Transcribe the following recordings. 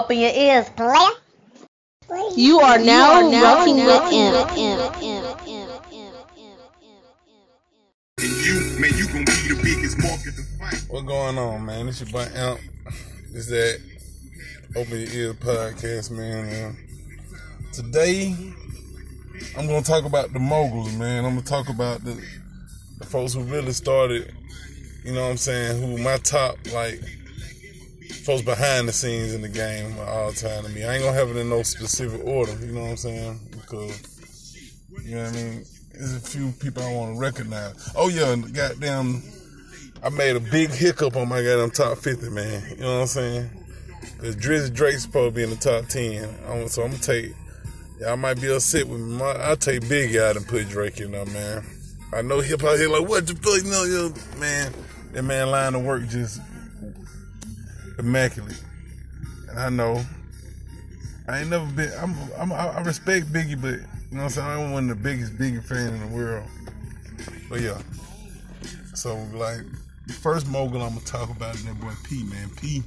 Open your ears, player. You are now, you are now rocking with M. You, man, you gonna be the biggest market to fight. What's going on, man? This your boy Amp. This that Open Your Ears podcast, man. And today, I'm gonna talk about the moguls, man. I'm gonna talk about the the folks who really started. You know what I'm saying? Who my top like folks behind the scenes in the game all the time to me. I ain't gonna have it in no specific order, you know what I'm saying? Because, you know what I mean? There's a few people I want to recognize. Oh, yeah, goddamn, I made a big hiccup on my goddamn top 50, man. You know what I'm saying? Because Drizzy Drake's supposed to be in the top 10. So I'm gonna take, y'all might be upset with me. I'll take Biggie out and put Drake in there, man. I know hip hop here like, what the fuck, you know, man, that man line of work just immaculate. And I know I ain't never been. I'm, I'm I respect Biggie, but you know what I'm saying. I'm one of the biggest Biggie fan in the world. But yeah. So like the first mogul I'm gonna talk about is that boy P man. P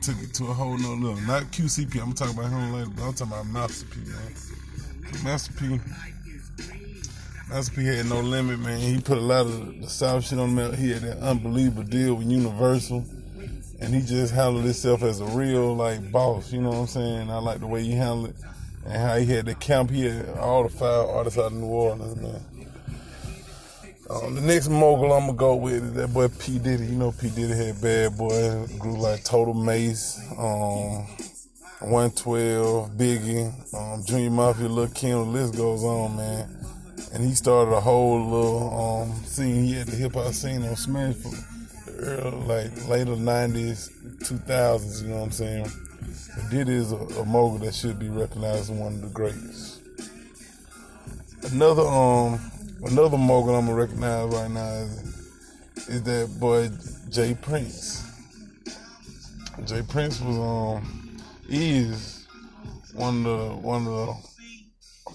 took it to a whole nother level. Not QCP. I'm gonna talk about him later, but I'm talking about Master P man. Master P. Master P had no limit, man. He put a lot of the South shit on him. He had that unbelievable deal with Universal and he just handled himself as a real like boss. You know what I'm saying? I like the way he handled it and how he had the camp. here, all the five artists out of New Orleans, man. Um, the next mogul I'm gonna go with is that boy P Diddy. You know P Diddy had Bad Boy, grew like Total Mase, um, 112, Biggie, um, Junior Mafia, Lil Kim. The list goes on, man. And he started a whole little um, scene. He had the hip hop scene on Smashville early, like later '90s, 2000s. You know what I'm saying? Diddy is a, a mogul that should be recognized as one of the greatest. Another um another mogul I'm gonna recognize right now is, is that boy J Prince. J Prince was um is one of the one of the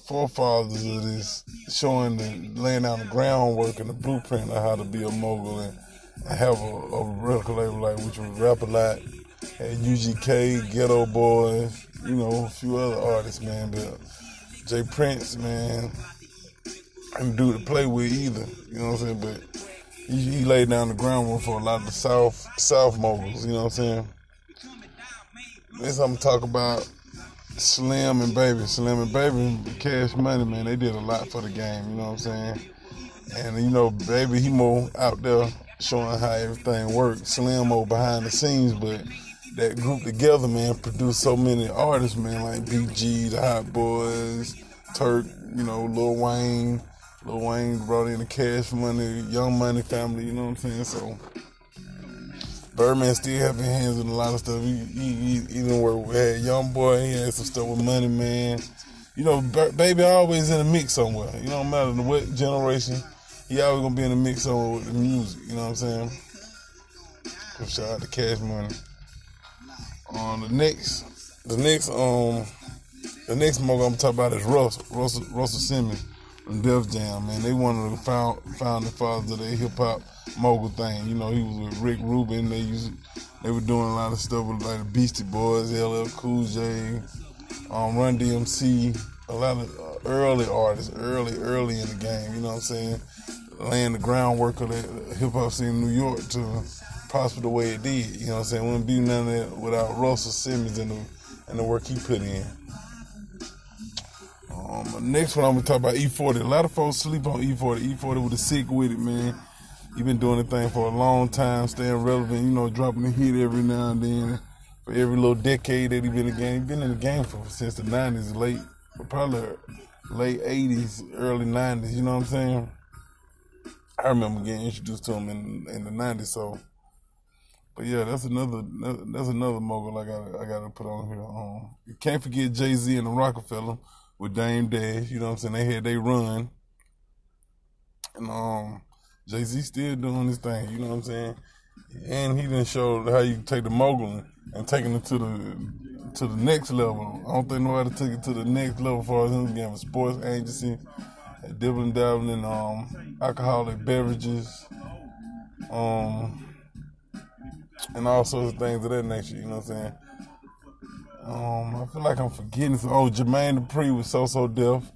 forefathers of this, showing the laying down the groundwork and the blueprint of how to be a mogul and have a, a record label like which was Rap a Lot, and UGK, Geto Boys, you know, a few other artists, man. But J Prince, man, and do to play with either. You know what I'm saying? But he, he laid down the groundwork for a lot of the South South moguls. You know what I'm saying? Next, I'm talk about Slim and Baby. Slim and Baby, Cash Money, man. They did a lot for the game. You know what I'm saying? And you know, Baby, he more out there showing how everything works. Slim Mo behind the scenes, but that group together, man, produced so many artists, man, like BG, the Hot Boys, Turk, you know, Lil Wayne. Lil Wayne brought in the cash money, Young Money family, you know what I'm saying? So Birdman still having hands in a lot of stuff. He, he, he even where we had Young Boy, he had some stuff with Money Man. You know, baby always in a mix somewhere. You know, no matter what generation he always gonna be in the mix on with the music. You know what I'm saying? Shout out to Cash Money. On um, the next, the next, um, the next mogul I'm talking about is Russell, Russell, Russell Simmons from Def Jam. Man, they one of the found, founding fathers of the hip hop mogul thing. You know, he was with Rick Rubin. They used, they were doing a lot of stuff with like the Beastie Boys, LL Cool J, um, Run DMC, a lot of early artists, early, early in the game. You know what I'm saying? Laying the groundwork of the hip hop scene in New York to prosper the way it did. You know what I'm saying? Wouldn't be none of that without Russell Simmons and the and the work he put in. Um, next one I'm gonna talk about E40. A lot of folks sleep on E40. E40 was sick with it, man. You've been doing the thing for a long time, staying relevant. You know, dropping a hit every now and then. For every little decade that he been in the game, he been in the game for since the '90s, late, probably late '80s, early '90s. You know what I'm saying? I remember getting introduced to him in in the '90s. So, but yeah, that's another that's another mogul I got I got to put on here. Um, you can't forget Jay Z and the Roc-A-Fella with Dame Dash. You know what I'm saying? They had they run, and um, Jay Z still doing his thing. You know what I'm saying? And he didn't show how you take the mogul and taking it to the to the next level. I don't think nobody took it to the next level as far as him getting sports agency dibbling dabbling in um, alcoholic beverages, um, and all sorts of things of that nature. You know what I'm saying? Um, I feel like I'm forgetting. Some, oh, Jermaine Dupri was So So Def.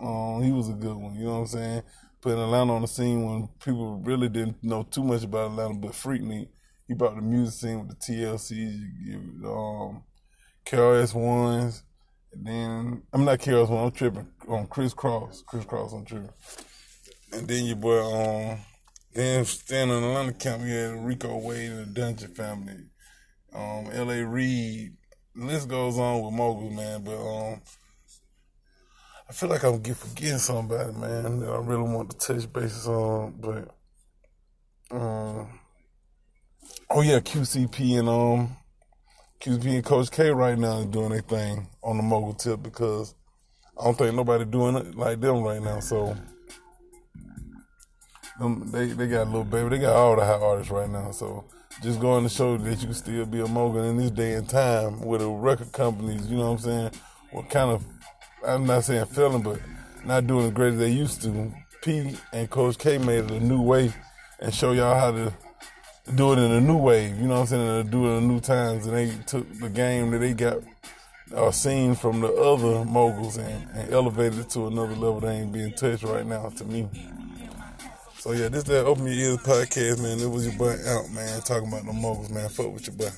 Um, he was a good one. You know what I'm saying? Putting Atlanta on the scene when people really didn't know too much about Atlanta, but Freaknik, he brought the music scene with the TLC, um, KRS Ones, and then I'm not KRS One. I'm tripping on Kris Kross, crisscross. I'm tripping. And then your boy, um, then standing in Atlanta camp, we had Rico Wade and the Dungeon family, um, L.A. Reid. The list goes on with moguls, man. But um, I feel like I'm forgetting somebody, man, that I really want to touch bases on. But um, oh yeah, QCP and um, QCP and Coach K right now is doing their thing on the mogul tip because I don't think nobody doing it like them right now. So them, they they got a Lil Baby. They got all the hot artists right now. So just going to show that you can still be a mogul in this day and time with the record companies. You know what I'm saying? What kind of I'm not saying failing, but not doing as great as they used to. P and Coach K made it a new way and show y'all how to do it in a new way. You know what I'm saying? And do it in new times. And they took the game that they got or seen from the other moguls and, and elevated it to another level that ain't being touched right now to me. So yeah, this that Open Your Ears podcast, man. It was your boy out, man, talking about the moguls, man. Fuck with your boy.